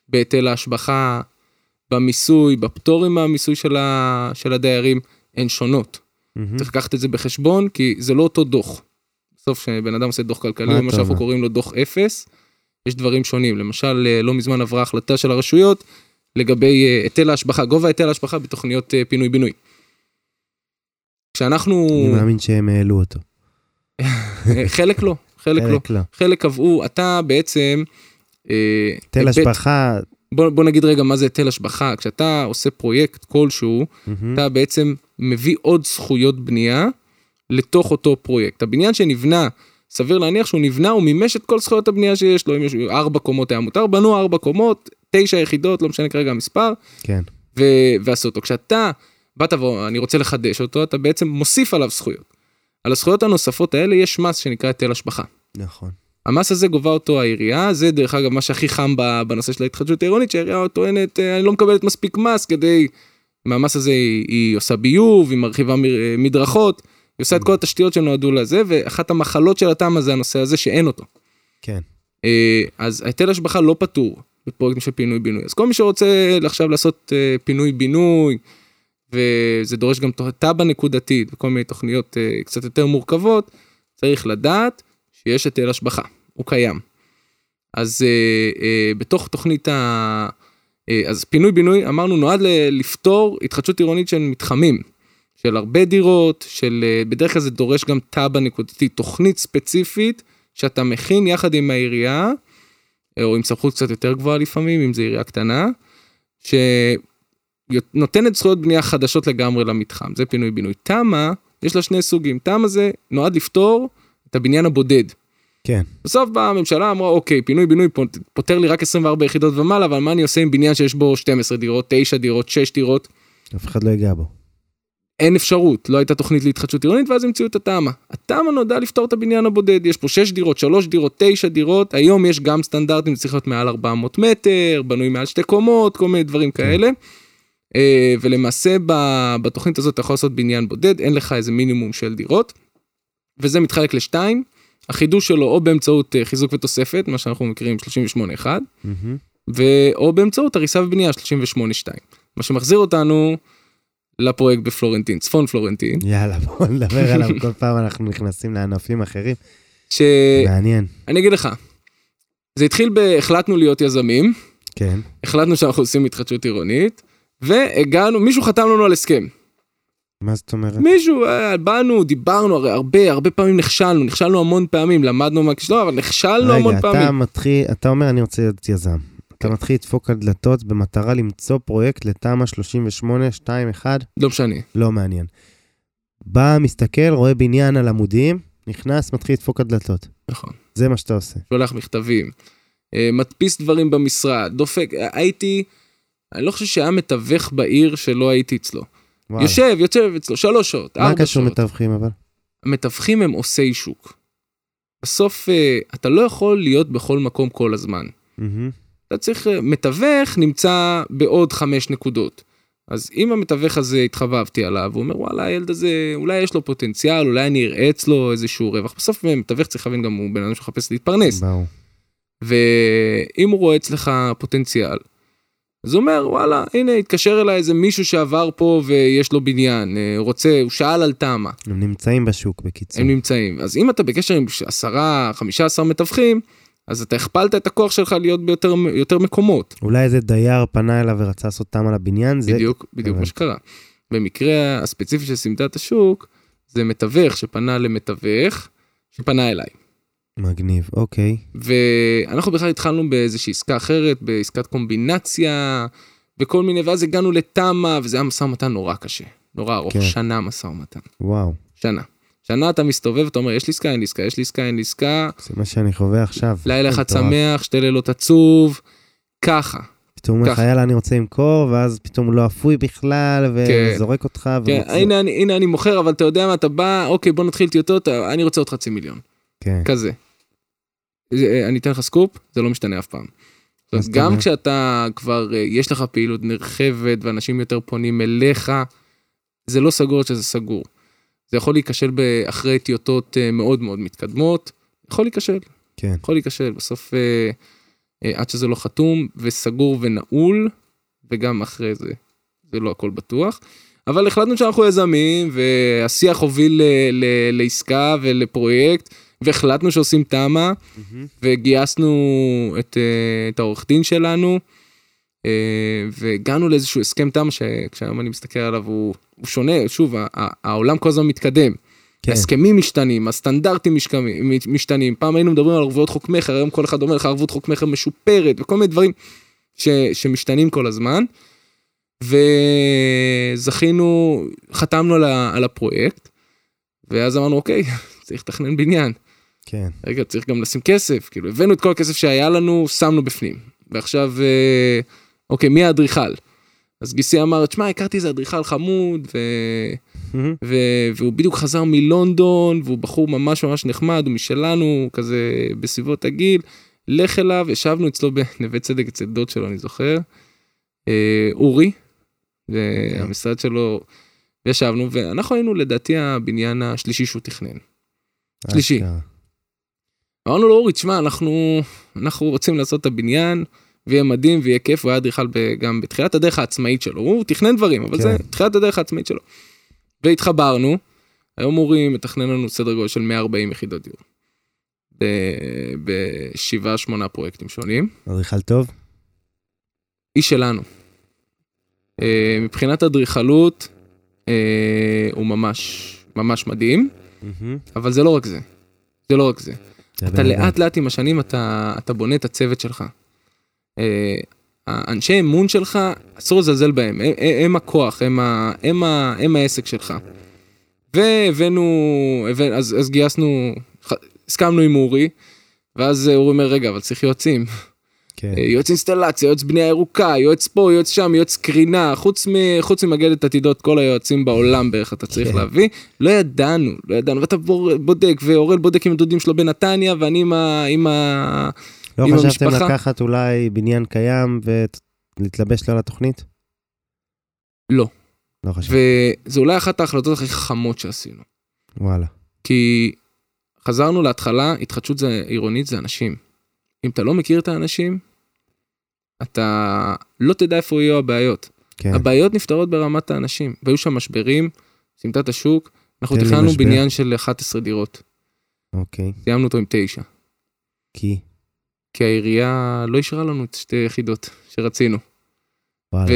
בהיטל ההשבחה, במיסוי, בפטורים מהמיסוי של, ה... של הדיירים, הן שונות. מהמם. צריך לקחת את זה בחשבון כי זה לא אותו דוח. בסוף כשבן אדם עושה דוח כלכלי, מה שאנחנו? קוראים לו דוח אפס, יש דברים שונים. למשל, אה, לא מזמן עברה החלטה של הרשויות לגבי אה, היטל ההשבחה, גובה היטל ההשבחה בתוכניות אה, פינוי-בינוי. כשאנחנו, אני מאמין שהם העלו אותו. חלק לא, חלק לא. חלק לא. חלק קבעו, אתה בעצם... היטל השבחה, בוא, בוא נגיד רגע מה זה היטל השבחה. כשאתה עושה פרויקט כלשהו, מהמם. אתה בעצם מביא עוד זכויות בנייה לתוך אותו פרויקט. הבניין שנבנה, סביר להניח שהוא נבנה, הוא מימש את כל זכויות הבנייה שיש לו, אם יש ארבע קומות היה מותר, בנו ארבע קומות, תשע יחידות, לא משנה כרגע המספר, כן. ו- ועשו אותו. כשאתה באת ואני רוצה לחדש אותו, אתה בעצם מוסיף עליו זכויות. על הזכויות הנוספות האלה יש מס שנקרא היטל השבחה. נכון. המס הזה גובה אותו העירייה, זה דרך אגב מה שהכי חם בנושא של ההתחדשות העירונית, שהעירייה טוענת, "אה, אני לא מקבלת מספיק מס כדי, מהמס הזה היא, היא עושה ביוב, היא מרחיבה מ- מדרכות, היא עושה את כל התשתיות שנועדו לזה, ואחת המחלות של התמ"א זה הנושא הזה שאין אותו. כן. אה, אז היטל השבחה לא פטור בפרויקטים של פינוי-בינוי. אז כל מי שרוצה עכשיו לעשות אה, פינוי-בינוי, וזה דורש גם תב"ע נקודתית וכל מיני תוכניות אה, קצת יותר מורכבות, צריך לדעת שיש היטל השבחה, הוא קיים. אז אה, אה, בתוך תוכנית ה... אה, אז פינוי-בינוי, אמרנו, נועד לפתור התחדשות עירונית של מתחמים, של הרבה דירות, של... אה, בדרך כלל זה דורש גם תב"ע נקודתית, תוכנית ספציפית שאתה מכין יחד עם העירייה, אה, או עם סמכות קצת יותר גבוהה לפעמים, אם זו עירייה קטנה, שנותנת זכויות בנייה חדשות לגמרי למתחם, זה פינוי-בינוי. תמ"א, יש לה שני סוגים, תמ"א זה נועד לפתור את הבניין הבודד. כן. בסוף באה הממשלה אמרה אוקיי פינוי בינוי פות- פותר לי רק 24 יחידות ומעלה אבל מה אני עושה עם בניין שיש בו 12 דירות 9 דירות 6 דירות אף אחד לא ייגע בו. אין אפשרות לא הייתה תוכנית להתחדשות עירונית ואז המציאו את התמ"א. התמ"א נועדה לפתור את הבניין הבודד יש פה 6 דירות 3 דירות 9 דירות היום יש גם סטנדרטים צריך להיות מעל 400 מטר בנוי מעל שתי קומות כל מיני דברים כאלה. אה, ולמעשה בתוכנית הזאת אתה יכול לעשות בניין בודד אין לך איזה מינימום של דירות. וזה מתחלק לשתיים. החידוש שלו או באמצעות אה, חיזוק ותוספת מה שאנחנו מכירים 38-1 מהמם. ואו באמצעות הריסה ובנייה 38-2 מה שמחזיר אותנו לפרויקט בפלורנטין צפון פלורנטין יאללה, בואו נדבר עליו כל פעם אנחנו נכנסים לענפים אחרים. שאני מעניין. אגיד לך. זה התחיל בהחלטנו להיות יזמים כן. החלטנו שאנחנו עושים התחדשות עירונית והגענו מישהו חתם לנו על הסכם מה זאת אומרת? מישהו אה, באנו דיברנו הרי הרבה הרבה פעמים נכשלנו נכשלנו המון פעמים למדנו מהכישלון אבל נכשלנו המון רגע, פעמים. אתה מתחיל, אתה אומר אני רוצה להיות יזם. אתה. מתחיל לדפוק על דלתות במטרה למצוא פרויקט לתמ"א 38, 2, 1, לא משנה. לא מעניין. בא, מסתכל, רואה בניין על עמודים, נכנס, מתחיל לדפוק על דלתות. נכון. זה מה שאתה עושה. שולח מכתבים, אה, מדפיס דברים במשרד, דופק, אה, הייתי, אני לא חושב שהיה מתווך בעיר שלא הייתי אצלו. וואו. יושב, יושב אצלו שלוש שעות, מה ארבע קשור שעות. מתווכים אבל? המתווכים הם עושי שוק. בסוף אה, אתה לא יכול להיות בכל מקום כל הזמן. מהמם. אתה צריך, אה, מתווך נמצא בעוד חמש נקודות. אז אם המתווך הזה התחבבתי עליו, הוא אומר וואלה הילד הזה אולי יש לו פוטנציאל, אולי אני אראה אצלו איזשהו רווח. בסוף אה, מתווך צריך להבין גם הוא בן אדם שמחפש להתפרנס. ברור. ואם הוא רואה אצלך פוטנציאל, אז הוא אומר וואלה הנה התקשר אליי איזה מישהו שעבר פה ויש לו בניין, אה, רוצה, הוא שאל על תמ"א, הם נמצאים בשוק בקיצור. הם נמצאים. אז אם אתה בקשר עם עשרה, חמישה עשר מתווכים, אז אתה הכפלת את הכוח שלך להיות ביותר יותר מקומות. אולי איזה דייר פנה אליו ורצה לעשות תמ"א לבניין, זה... בדיוק, בדיוק מה. שקרה. במקרה הספציפי של סמדת השוק, זה מתווך שפנה למתווך, שפנה אליי. מגניב, אוקיי. ואנחנו בכלל התחלנו באיזושהי עסקה אחרת, בעסקת קומבינציה, וכל מיני, ואז הגענו לתמ"א, וזה היה משא ומתן נורא קשה, נורא ארוך, כן. שנה משא ומתן, וואו. שנה. שנה אתה מסתובב, אתה אומר, יש לי עסקה, אין לי עסקה, יש לי עסקה, אין לי עסקה, זה מה שאני חווה עכשיו. לילה אחד. שמח, שתי לילות עצוב, ככה. פתאום אומר לך. יאללה, אני רוצה למכור, ואז פתאום לא אפוי בכלל, כן. וזורק אותך. כן, ומחזיר- הנה אני, הנה אני מוכר, אבל אתה יודע מה, אתה בא, אוקיי, בוא נתחיל טיוטות, אני רוצה עוד חצי מיליון. כן. כזה. זה- אני אתן לך סקופ, זה לא משתנה אף פעם. גם? כשאתה כבר, אה, יש לך פעילות נרחבת ואנשים יותר פונים אליך, זה לא סגור שזה סגור. זה יכול להיכשל אחרי טיוטות אה, מאוד מאוד מתקדמות, יכול להיכשל, כן. יכול להיכשל, בסוף אה, אה, עד שזה לא חתום וסגור ונעול, וגם אחרי זה, זה לא הכל בטוח. אבל החלטנו שאנחנו יזמים, והשיח הוביל ל- ל- לעסקה ולפרויקט, והחלטנו שעושים תמ"א, וגייסנו את, אה, את העורך דין שלנו, אה, והגענו לאיזשהו הסכם תמ"א שכשהיום אני מסתכל עליו הוא, הוא שונה, שוב, העולם כל הזמן מתקדם. כן. ההסכמים משתנים, הסטנדרטים משתנים, משתנים. פעם היינו מדברים על ערבויות חוק מכר, היום כל אחד אומר לך ערבות חוק מכר משופרת, וכל מיני דברים ש, שמשתנים כל הזמן. וזכינו, חתמנו על הפרויקט, ואז אמרנו, אוקיי, צריך לתכנן בניין. כן. רגע, צריך גם לשים כסף, כאילו, הבאנו את כל הכסף שהיה לנו, שמנו בפנים. ועכשיו, אה, אוקיי, מי האדריכל? אז גיסי אמר, תשמע, הכרתי איזה אדריכל חמוד, ו... ו... והוא בדיוק חזר מלונדון, והוא בחור ממש ממש נחמד, הוא משלנו, כזה בסביבות הגיל. לך אליו, ישבנו אצלו בנווה צדק אצל דוד שלו, אני זוכר. אה, אורי, והמשרד שלו, ישבנו, ואנחנו היינו לדעתי הבניין השלישי שהוא תכנן. שלישי. אמרנו לו, אורי, תשמע, אנחנו, אנחנו רוצים לעשות את הבניין, ויהיה מדהים ויהיה כיף, הוא היה אדריכל גם בתחילת הדרך העצמאית שלו, הוא תכנן דברים, אבל כן. זה תחילת הדרך העצמאית שלו. והתחברנו, היום אורי מתכנן לנו סדר גודל של 140 יחידות דיור. בשבעה שמונה פרויקטים שונים. אדריכל טוב? איש שלנו. אה, מבחינת אדריכלות, אה, הוא ממש ממש מדהים, אבל זה לא רק זה. זה לא רק זה. אתה. לאט לאט עם השנים אתה, אתה בונה את הצוות שלך. אה, האנשי אמון שלך, אסור לזלזל בהם, הם, הם, הם הכוח, הם, ה, הם, ה, הם העסק שלך. והבאנו, הבא, אז, אז גייסנו, הסכמנו עם אורי, ואז אורי אומר, רגע, אבל צריך יועצים. כן. אה, יועץ אינסטלציה, יועץ בנייה ירוקה, יועץ פה, יועץ שם, יועץ קרינה, חוץ, מ, חוץ ממגדת עתידות, כל היועצים בעולם בערך אתה צריך כן. להביא. לא ידענו, לא ידענו, ואתה בודק, ואורל בודק עם הדודים שלו בנתניה, ואני עם ה... עם ה... לא עם חשבתם המשפחה? לקחת אולי בניין קיים ולהתלבש לו על התוכנית? לא. לא חשבתי. וזו אולי אחת ההחלטות הכי חכמות שעשינו. וואלה. כי חזרנו להתחלה, התחדשות זה, עירונית זה אנשים. אם אתה לא מכיר את האנשים, אתה לא תדע איפה יהיו הבעיות. כן. הבעיות נפתרות ברמת האנשים, והיו שם משברים, סימטה את השוק, אנחנו תכננו. בניין של 11 דירות, אוקיי. סיימנו אותו עם 9, כי? כי העירייה לא אישרה לנו את שתי יחידות שרצינו, וואלה.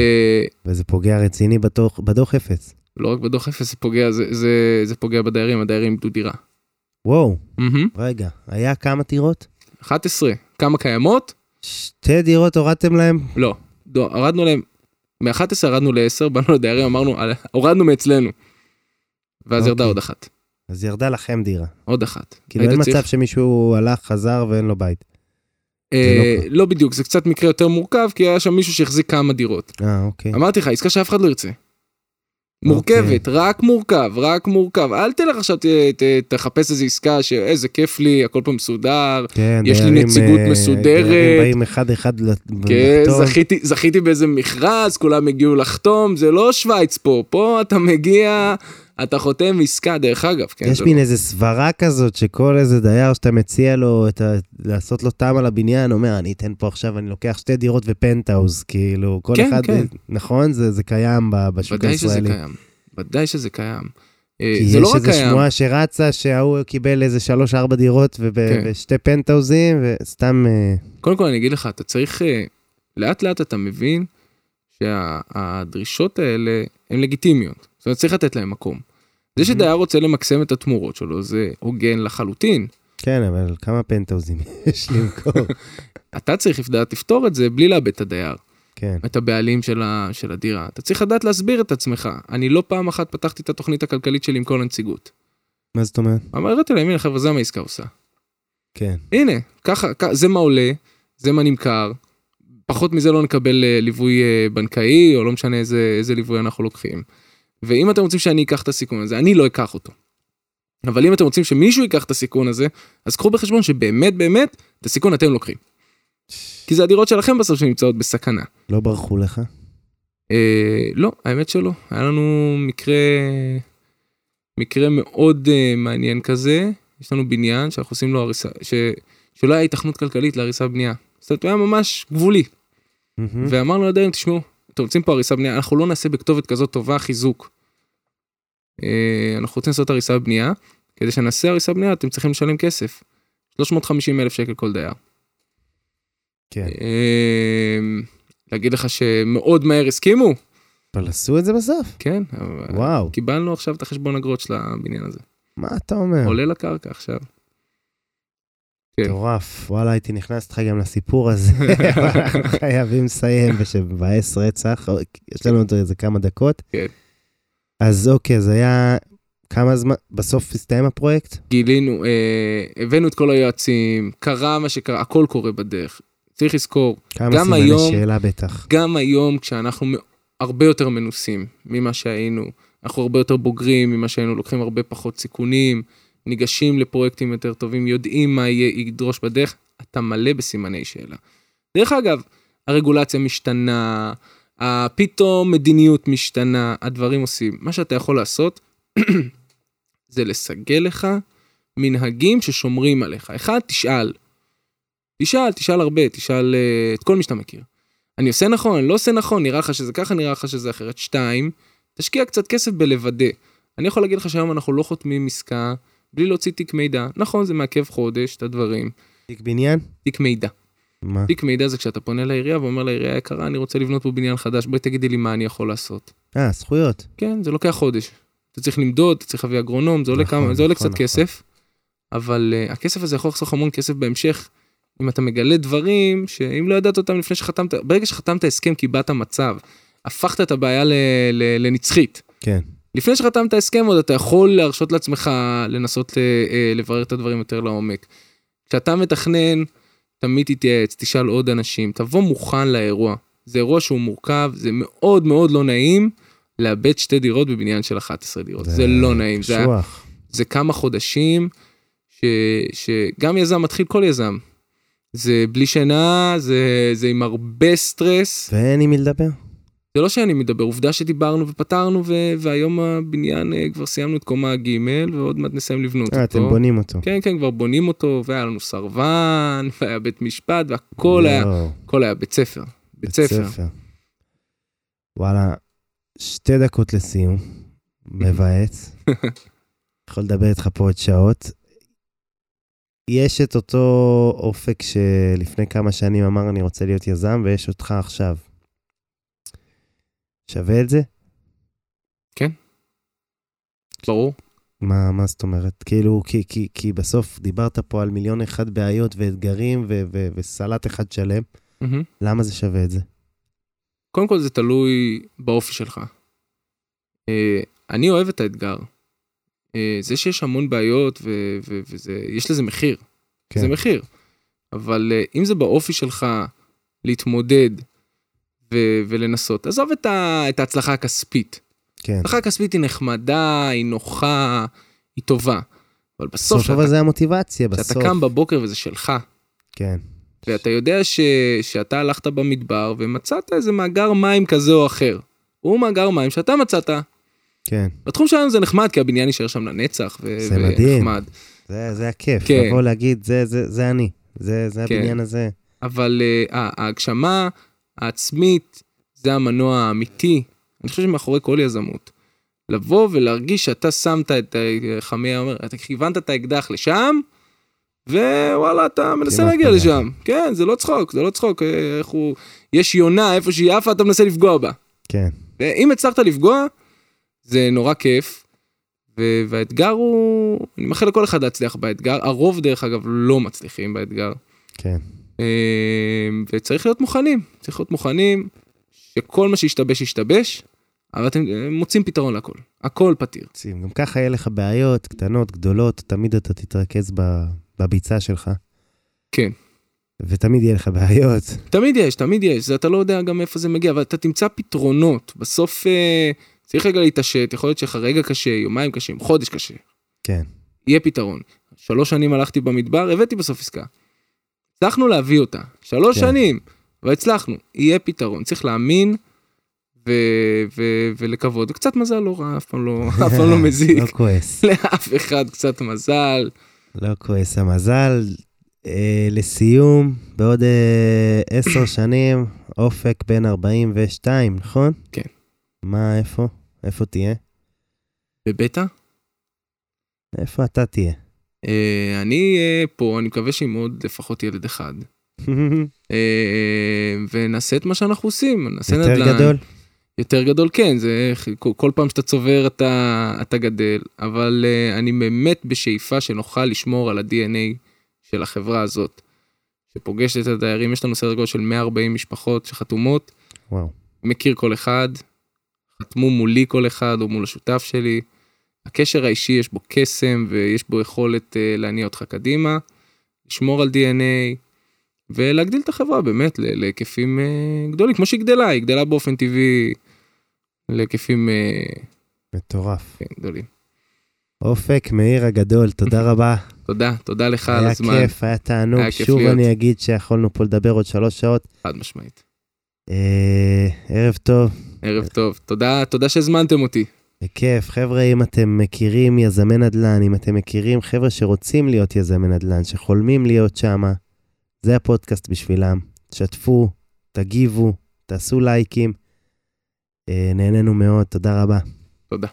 וזה פוגע רציני בדוח- בדוח אפס. ולא רק בדוח אפס זה פוגע, זה, זה, זה פוגע בדיירים, הדיירים איבדו דירה. וואו, מהמם. רגע, היה כמה דירות? 11, כמה קיימות? שתי דירות הורדתם להם? לא, לא הורדנו להם, מ-11 ירדנו ל-10, באנו לדיירים, אמרנו, "על- הורדנו מאצלנו. ואז ירדה אוקיי. עוד אחת, אז ירדה לכם דירה. עוד אחת. כאילו אין צריך- מצב שמישהו הלך, חזר ואין לו בית. אה, לא לא בדיוק, זה קצת מקרה יותר מורכב, כי היה שם מישהו שהחזיק כמה דירות. אה, אוקיי. אמרתי לך, עסקה שאף אחד לא ירצה. מורכבת, רק מורכב, רק מורכב. אל תלך עכשיו, ת, ת, תחפש איזה עסקה שאיזה כיף לי, הכל פה מסודר. כן, יש לי דיירים, נציגות אה, מסודרת. באים אחד-אחד ל- כן, לחתום. זכיתי, זכיתי באיזה מכרז, כולם הגיעו לחתום, זה לא שווייץ פה, פה אתה מגיע, אתה חותם עסקה, דרך אגב, כן, יש מין לא- איזה סברה כזאת שכל איזה דייר שאתה מציע לו את ה... לעשות לו טעם על הבניין, אומר, אני אתן פה עכשיו, אני לוקח שתי דירות ופנטהאוז, כאילו, כל כן, אחד, כן. נכון? זה, זה קיים בשוק ודאי שזה הישראלי. קיים, ודאי שזה קיים. אה, כי זה יש לא רק איזו שמועה שרצה שההוא קיבל איזה שלוש-ארבע דירות וב- כן. ושתי פנטהאוזים, וסתם... אה, קודם כל אני אגיד לך, אתה צריך, אה, לאט לאט אתה מבין שהדרישות האלה הן לגיטימיות. זאת אומרת, צריך לתת להם מקום. זה שדייר רוצה למקסם את התמורות שלו, זה הוגן לחלוטין. כן, אבל כמה פנטהאוזים יש למכור? אתה צריך לדעת לפתור את זה בלי לאבד את הדייר, כן, את הבעלים של, ה, של הדירה. אתה צריך לדעת להסביר את עצמך. אני לא פעם אחת פתחתי את התוכנית הכלכלית שלי עם כל הנציגות. מה זאת אומרת? הראיתי להם, הנה חבר'ה, זה מה העסקה עושה. כן. הנה, ככה, כ- זה מה עולה, זה מה נמכר, פחות מזה לא נקבל אה, ליווי אה, בנקאי, או לא משנה איזה, איזה ליווי אנחנו לוקחים. ואם אתם רוצים שאני אקח את הסיכון הזה, אני לא אקח אותו. אבל אם אתם רוצים שמישהו ייקח את הסיכון הזה, אז קחו בחשבון שבאמת באמת, את הסיכון אתם לוקחים. כי זה הדירות שלכם בסוף שנמצאות בסכנה. לא ברחו לך? אה, לא, האמת שלא. היה לנו מקרה, מקרה מאוד אה, מעניין כזה. יש לנו בניין שאנחנו עושים לו הריסה, ש, שלא היה היתכנות כלכלית להריסה בנייה. זאת אומרת, הוא היה ממש גבולי. מהמם. ואמרנו לדיירים, תשמעו, אתם רוצים פה הריסה בנייה, אנחנו לא נעשה בכתובת כזאת טובה חיזוק. אה, אנחנו רוצים לעשות הריסה בנייה, כדי שנעשה הריסה בנייה אתם צריכים לשלם כסף. 350 אלף שקל כל דייר. כן. אה, להגיד לך שמאוד מהר הסכימו? אבל עשו את זה בסוף? כן, אבל וואו, קיבלנו עכשיו את החשבון אגרות של הבניין הזה. מה אתה אומר? עולה לקרקע עכשיו. כן. מטורף. וואלה, הייתי נכנס איתך גם לסיפור הזה. אבל אנחנו חייבים לסיים, ושמבאס רצח. יש לנו עוד איזה כמה דקות. כן. אז אוקיי, אז היה... כמה זמן? בסוף הסתיים הפרויקט? גילינו, אה, הבאנו את כל היועצים, קרה מה שקרה, הכל קורה בדרך. צריך לזכור, כמה גם היום- שאלה בטח. גם היום כשאנחנו הרבה יותר מנוסים ממה שהיינו, אנחנו הרבה יותר בוגרים ממה שהיינו, לוקחים הרבה פחות סיכונים, ניגשים לפרויקטים יותר טובים, יודעים מה יהיה, ידרוש בדרך, אתה מלא בסימני שאלה. דרך אגב, הרגולציה משתנה, פתאום מדיניות משתנה, הדברים עושים. מה שאתה יכול לעשות זה לסגל לך מנהגים ששומרים עליך. אחד, תשאל. תשאל, תשאל הרבה, תשאל uh, את כל מי שאתה מכיר. אני עושה נכון, אני לא עושה נכון, נראה לך שזה ככה, נראה לך שזה אחרת. שתיים, תשקיע קצת כסף בלוודא. אני יכול להגיד לך שהיום אנחנו לא חותמים עסקה בלי להוציא תיק מידע. נכון, זה מעכב חודש, את הדברים. תיק בניין? תיק מידע. מה? תיק מידע זה כשאתה פונה לעירייה ואומר לעירייה יקרה, אני רוצה לבנות פה בניין חדש, בואי תגידי לי מה אני יכול לעשות. אה, זכויות. כן, זה לוקח חודש. אתה צריך למדוד, אתה צריך להביא אגרונום, זה עולה, נכון, כמה, זה עולה נכון, קצת נכון. כסף, אבל uh, הכסף הזה יכול לחסוך המון כסף בהמשך, אם אתה מגלה דברים שאם לא ידעת אותם לפני שחתמת, ברגע שחתמת הסכם קיבלת מצב, הפכת את הבעיה ל, ל, לנצחית. כן. לפני שחתמת הסכם עוד אתה יכול להרשות לעצמך לנסות ל, אה, לברר את הדברים יותר לעומק. כשאתה מתכנן, תמיד תתייעץ, תשאל עוד אנשים, תבוא מוכן לאירוע. זה אירוע שהוא מורכב, זה מאוד מאוד לא נעים לאבד שתי דירות בבניין של 11 דירות. זה, זה לא נעים, זה. זה כמה חודשים ש, שגם יזם מתחיל כל יזם. זה בלי שינה, זה, זה עם הרבה סטרס. ואין עם מי לדבר. זה לא שאני מדבר, עובדה שדיברנו ופתרנו ו- והיום הבניין אה, כבר סיימנו את קומה ג' ועוד מעט נסיים לבנות אה, אותו. אתם בונים אותו. כן, כן, כבר בונים אותו, והיה לנו סרבן, והיה בית משפט, והכל היה, יואו, הכל היה בית ספר. בית ספר. וואלה, שתי דקות לסיום. מבאס. יכול לדבר איתך פה עוד שעות. יש את אותו אופק שלפני כמה שנים אמר אני רוצה להיות יזם, ויש אותך עכשיו. שווה את זה? ברור. מה, מה זאת אומרת? כאילו, כי, כי, כי בסוף דיברת פה על מיליון אחד בעיות ואתגרים ו- ו- וסלט אחד שלם. מהמם. למה זה שווה את זה? קודם כל זה תלוי באופי שלך. אה, אני אוהב את האתגר. אה, זה שיש המון בעיות ו- ו- וזה, יש לזה מחיר. כן. זה מחיר. אבל אה, אם זה באופי שלך להתמודד ו- ולנסות, עזוב את, ה- את ההצלחה הכספית. כן. ההצלחה הכספית היא נחמדה, היא נוחה, היא טובה. אבל בסוף, בסוף אבל כשאתה, זה המוטיבציה, כשאתה בסוף. קם בבוקר וזה שלך, כן. ואתה יודע ש... שאתה הלכת במדבר ומצאת איזה מאגר מים כזה או אחר. הוא מאגר מים שאתה מצאת. כן. בתחום שלנו זה נחמד, כי הבניין יישאר שם לנצח, ו... זה מדהים. ונחמד. זה, זה הכיף, כן. לבוא להגיד, זה, זה, זה אני, זה, זה כן. הבניין הזה. אבל uh, ההגשמה העצמית זה המנוע האמיתי, אני חושב שמאחורי כל יזמות. לבוא ולהרגיש שאתה שמת את חמי אומר, אתה כיוונת את האקדח לשם, ווואלה, אתה מנסה כמעט להגיע פגעת. לשם. כן, זה לא צחוק, זה לא צחוק. איך הוא... יש יונה, איפה שהיא עפה, אתה מנסה לפגוע בה. כן, ואם הצלחת לפגוע, זה נורא כיף. ו- והאתגר הוא, אני מאחל לכל אחד להצליח באתגר, הרוב דרך אגב לא מצליחים באתגר. כן. אה, וצריך להיות מוכנים, צריך להיות מוכנים שכל מה שהשתבש ישתבש, אבל אתם אה, מוצאים פתרון לכל, הכל פתיר. גם ככה יהיה לך בעיות קטנות, גדולות, תמיד אתה תתרכז בביצה שלך. כן. ותמיד יהיה לך בעיות. תמיד יש, תמיד יש, זה אתה לא יודע גם מאיפה זה מגיע, אבל אתה תמצא פתרונות. בסוף אה, צריך רגע להתעשת, יכול להיות שיהיה לך רגע קשה, יומיים קשים, חודש קשה. כן. יהיה פתרון. שלוש שנים הלכתי במדבר, הבאתי בסוף עסקה. הצלחנו להביא אותה. שלוש כן. שנים, והצלחנו. יהיה פתרון. צריך להאמין ו- ו- ולקוות. וקצת מזל לא רע, אף פעם לא, אף פעם לא מזיק. לא כועס. לאף אחד קצת מזל. לא כועס המזל. אה, לסיום, בעוד אה, עשר שנים, אופק בין 42, נכון? כן. מה, איפה? איפה תהיה? בבטא? איפה אתה תהיה? אה, אני אה, פה, אני מקווה שעם עוד לפחות ילד אחד. אה, ונעשה את מה שאנחנו עושים, נעשה יותר נדל"ן. גדול? יותר גדול כן, זה כל, פעם שאתה צובר אתה, אתה גדל, אבל אני באמת בשאיפה שנוכל לשמור על ה-DNA של החברה הזאת, שפוגשת את הדיירים, יש לנו סדר גודל של 140 משפחות שחתומות, וואו. מכיר כל אחד, חתמו מולי כל אחד או מול השותף שלי. הקשר האישי יש בו קסם ויש בו יכולת uh, להניע אותך קדימה, לשמור על DNA ולהגדיל את החברה באמת להיקפים uh, גדולים, כמו שהיא גדלה, היא גדלה באופן טבעי להיקפים uh, מטורף. כן, גדולים. אופק, מאיר הגדול, תודה רבה. תודה, תודה לך על היה הזמן, כיף, היה תענוג. היה כיף שוב להיות. אני אגיד שיכולנו פה לדבר עוד שלוש שעות. חד משמעית. אה, ערב טוב. ערב טוב, תודה, תודה שהזמנתם אותי. בכיף. חבר'ה, אם אתם מכירים יזמי נדל"ן, אם אתם מכירים חבר'ה שרוצים להיות יזמי נדל"ן, שחולמים להיות שמה, זה הפודקאסט בשבילם. שתפו, תגיבו, תעשו לייקים. אה, נהנינו מאוד, תודה רבה. תודה.